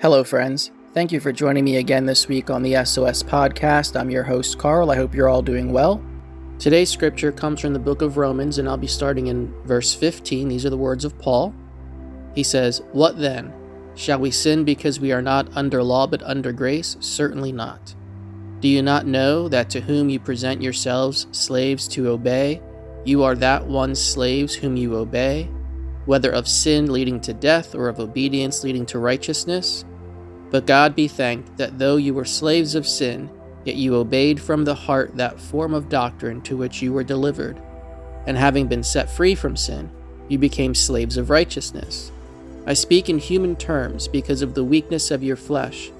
Hello, friends. Thank you for joining me again this week on the SOS podcast. I'm your host, Carl. I hope you're all doing well. Today's scripture comes from the book of Romans, and I'll be starting in verse 15. These are the words of Paul. He says, What then? Shall we sin because we are not under law but under grace? Certainly not. Do you not know that to whom you present yourselves slaves to obey, you are that one's slaves whom you obey? Whether of sin leading to death or of obedience leading to righteousness. But God be thanked that though you were slaves of sin, yet you obeyed from the heart that form of doctrine to which you were delivered. And having been set free from sin, you became slaves of righteousness. I speak in human terms because of the weakness of your flesh.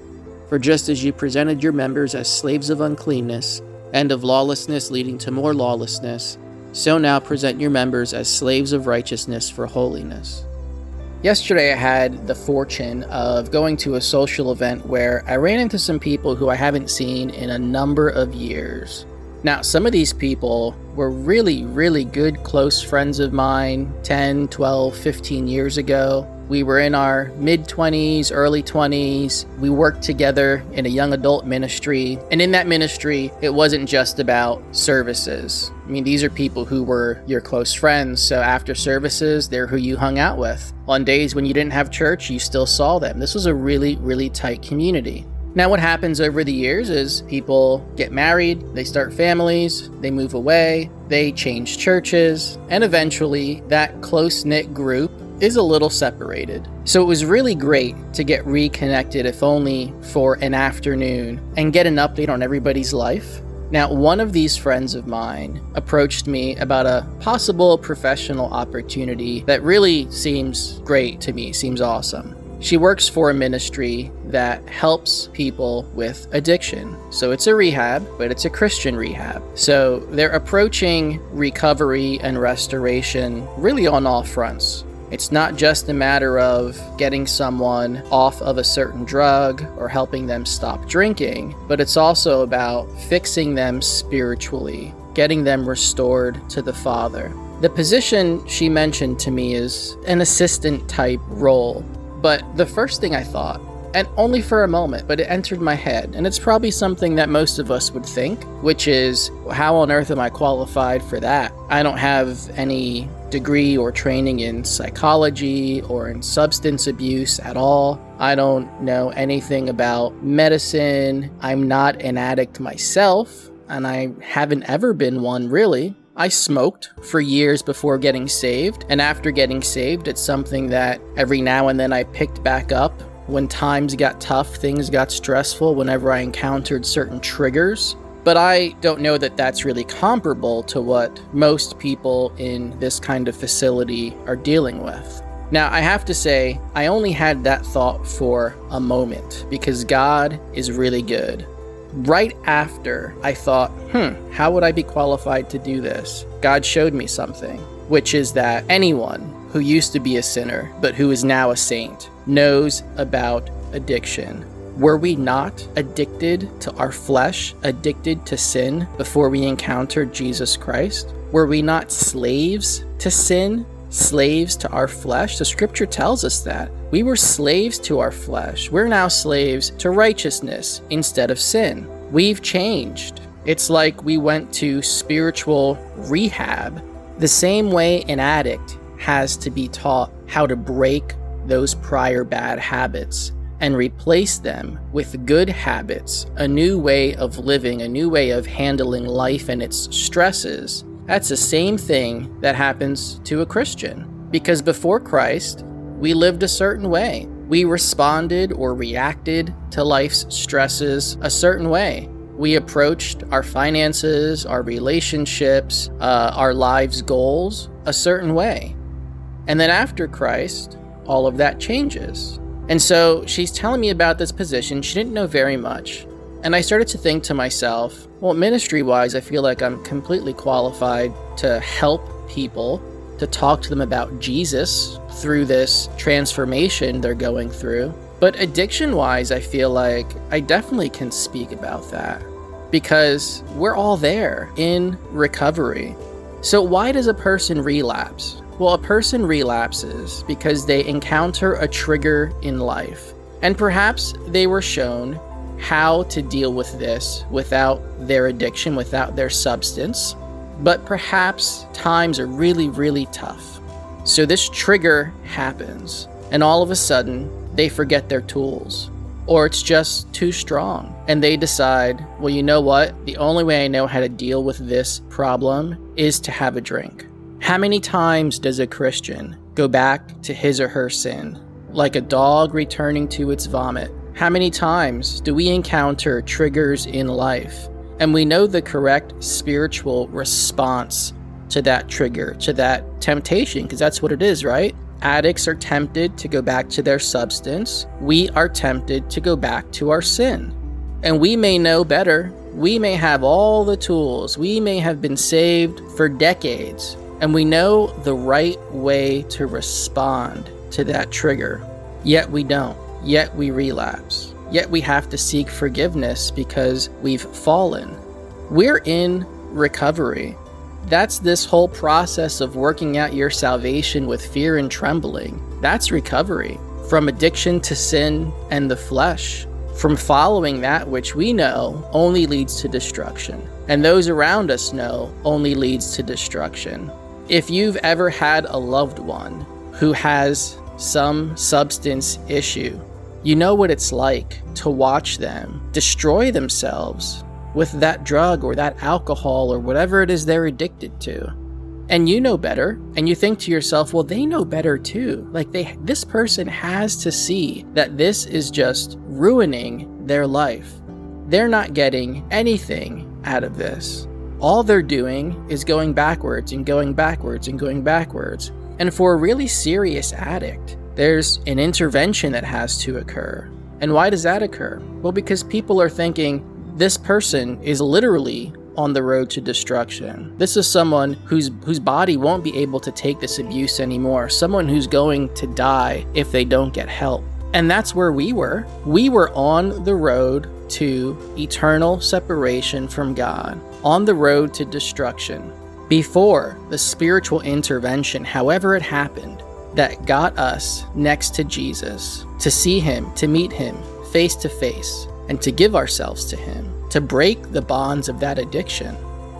For just as you presented your members as slaves of uncleanness, and of lawlessness leading to more lawlessness, so now present your members as slaves of righteousness for holiness. Yesterday, I had the fortune of going to a social event where I ran into some people who I haven't seen in a number of years. Now, some of these people were really, really good close friends of mine 10, 12, 15 years ago. We were in our mid 20s, early 20s. We worked together in a young adult ministry. And in that ministry, it wasn't just about services. I mean, these are people who were your close friends. So after services, they're who you hung out with. On days when you didn't have church, you still saw them. This was a really, really tight community. Now, what happens over the years is people get married, they start families, they move away, they change churches, and eventually that close knit group is a little separated. So it was really great to get reconnected, if only for an afternoon, and get an update on everybody's life. Now, one of these friends of mine approached me about a possible professional opportunity that really seems great to me, seems awesome. She works for a ministry that helps people with addiction. So it's a rehab, but it's a Christian rehab. So they're approaching recovery and restoration really on all fronts. It's not just a matter of getting someone off of a certain drug or helping them stop drinking, but it's also about fixing them spiritually, getting them restored to the Father. The position she mentioned to me is an assistant type role, but the first thing I thought, and only for a moment, but it entered my head, and it's probably something that most of us would think, which is how on earth am I qualified for that? I don't have any degree or training in psychology or in substance abuse at all. I don't know anything about medicine. I'm not an addict myself, and I haven't ever been one really. I smoked for years before getting saved, and after getting saved, it's something that every now and then I picked back up when times got tough, things got stressful, whenever I encountered certain triggers. But I don't know that that's really comparable to what most people in this kind of facility are dealing with. Now, I have to say, I only had that thought for a moment because God is really good. Right after I thought, hmm, how would I be qualified to do this? God showed me something, which is that anyone who used to be a sinner but who is now a saint knows about addiction. Were we not addicted to our flesh, addicted to sin before we encountered Jesus Christ? Were we not slaves to sin, slaves to our flesh? The scripture tells us that. We were slaves to our flesh. We're now slaves to righteousness instead of sin. We've changed. It's like we went to spiritual rehab. The same way an addict has to be taught how to break those prior bad habits and replace them with good habits, a new way of living, a new way of handling life and its stresses. That's the same thing that happens to a Christian. Because before Christ, we lived a certain way. We responded or reacted to life's stresses a certain way. We approached our finances, our relationships, uh, our lives' goals a certain way. And then after Christ, all of that changes. And so she's telling me about this position. She didn't know very much. And I started to think to myself, well, ministry wise, I feel like I'm completely qualified to help people, to talk to them about Jesus through this transformation they're going through. But addiction wise, I feel like I definitely can speak about that because we're all there in recovery. So, why does a person relapse? Well, a person relapses because they encounter a trigger in life, and perhaps they were shown how to deal with this without their addiction, without their substance, but perhaps times are really, really tough. So this trigger happens, and all of a sudden, they forget their tools. Or it's just too strong, and they decide, well, you know what? The only way I know how to deal with this problem is to have a drink. How many times does a Christian go back to his or her sin, like a dog returning to its vomit? How many times do we encounter triggers in life and we know the correct spiritual response to that trigger, to that temptation, because that's what it is, right? Addicts are tempted to go back to their substance. We are tempted to go back to our sin. And we may know better. We may have all the tools. We may have been saved for decades and we know the right way to respond to that trigger. Yet we don't. Yet we relapse. Yet we have to seek forgiveness because we've fallen. We're in recovery. That's this whole process of working out your salvation with fear and trembling. That's recovery from addiction to sin and the flesh, from following that which we know only leads to destruction, and those around us know only leads to destruction. If you've ever had a loved one who has some substance issue, you know what it's like to watch them destroy themselves with that drug or that alcohol or whatever it is they're addicted to. And you know better, and you think to yourself, well, they know better too. Like they this person has to see that this is just ruining their life. They're not getting anything out of this all they're doing is going backwards and going backwards and going backwards. And for a really serious addict, there's an intervention that has to occur. And why does that occur? Well, because people are thinking this person is literally on the road to destruction. This is someone whose whose body won't be able to take this abuse anymore. Someone who's going to die if they don't get help. And that's where we were. We were on the road to eternal separation from God on the road to destruction. Before the spiritual intervention, however it happened, that got us next to Jesus, to see Him, to meet Him face to face, and to give ourselves to Him, to break the bonds of that addiction.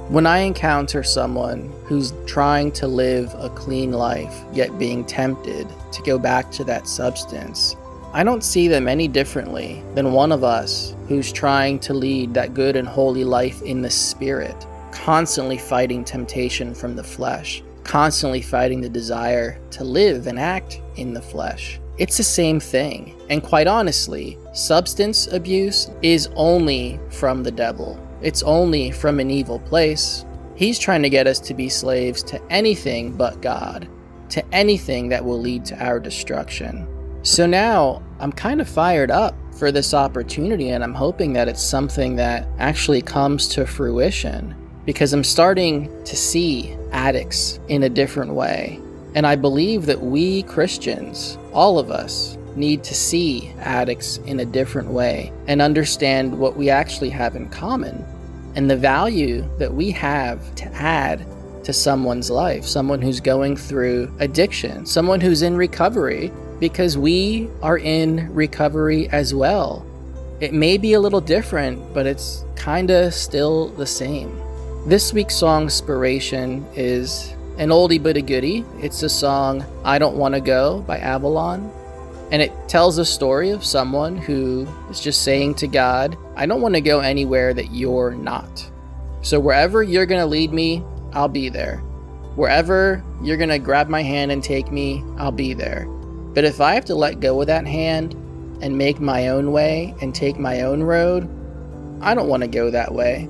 When I encounter someone who's trying to live a clean life, yet being tempted to go back to that substance, I don't see them any differently than one of us who's trying to lead that good and holy life in the spirit, constantly fighting temptation from the flesh, constantly fighting the desire to live and act in the flesh. It's the same thing. And quite honestly, substance abuse is only from the devil. It's only from an evil place. He's trying to get us to be slaves to anything but God, to anything that will lead to our destruction. So now I'm kind of fired up for this opportunity, and I'm hoping that it's something that actually comes to fruition because I'm starting to see addicts in a different way. And I believe that we Christians, all of us, need to see addicts in a different way and understand what we actually have in common and the value that we have to add to someone's life, someone who's going through addiction, someone who's in recovery because we are in recovery as well. It may be a little different, but it's kind of still the same. This week's song inspiration is an oldie but a goodie. It's a song I Don't Want to Go by Avalon. And it tells a story of someone who is just saying to God, I don't want to go anywhere that you're not. So wherever you're going to lead me, I'll be there. Wherever you're going to grab my hand and take me, I'll be there. But if I have to let go of that hand and make my own way and take my own road, I don't want to go that way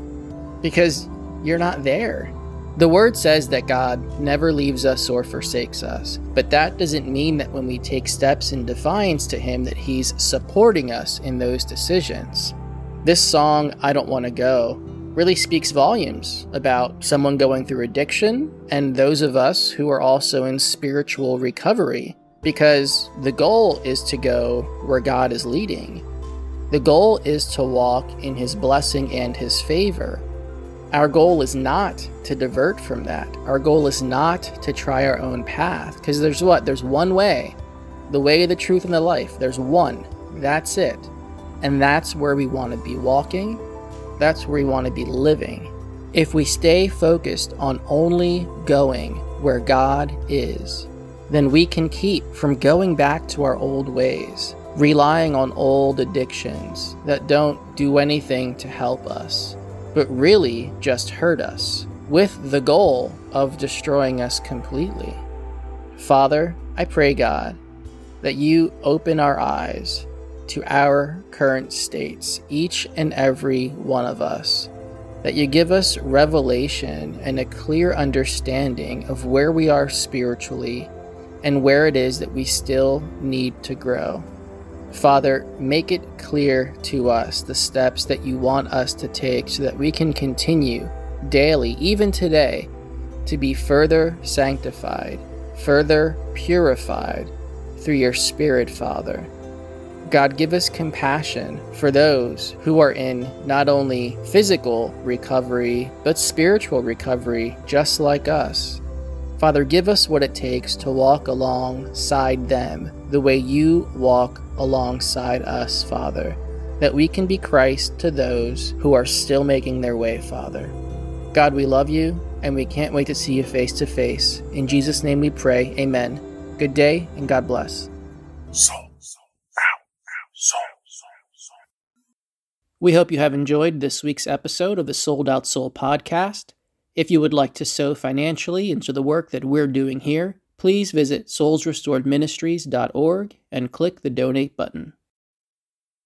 because you're not there. The word says that God never leaves us or forsakes us, but that doesn't mean that when we take steps in defiance to Him that He's supporting us in those decisions. This song, I Don't Want to Go, really speaks volumes about someone going through addiction and those of us who are also in spiritual recovery because the goal is to go where God is leading. The goal is to walk in His blessing and His favor. Our goal is not to divert from that. Our goal is not to try our own path. Because there's what? There's one way the way, the truth, and the life. There's one. That's it. And that's where we want to be walking. That's where we want to be living. If we stay focused on only going where God is, then we can keep from going back to our old ways, relying on old addictions that don't do anything to help us, but really just hurt us, with the goal of destroying us completely. Father, I pray, God, that you open our eyes to our current states, each and every one of us that you give us revelation and a clear understanding of where we are spiritually and where it is that we still need to grow. Father, make it clear to us the steps that you want us to take so that we can continue daily, even today, to be further sanctified, further purified through your Spirit, Father. God, give us compassion for those who are in not only physical recovery, but spiritual recovery, just like us. Father, give us what it takes to walk alongside them the way you walk alongside us, Father, that we can be Christ to those who are still making their way, Father. God, we love you, and we can't wait to see you face to face. In Jesus' name we pray, amen. Good day, and God bless. Soul. We hope you have enjoyed this week's episode of the Sold Out Soul podcast. If you would like to sow financially into the work that we're doing here, please visit soulsrestoredministries.org and click the donate button.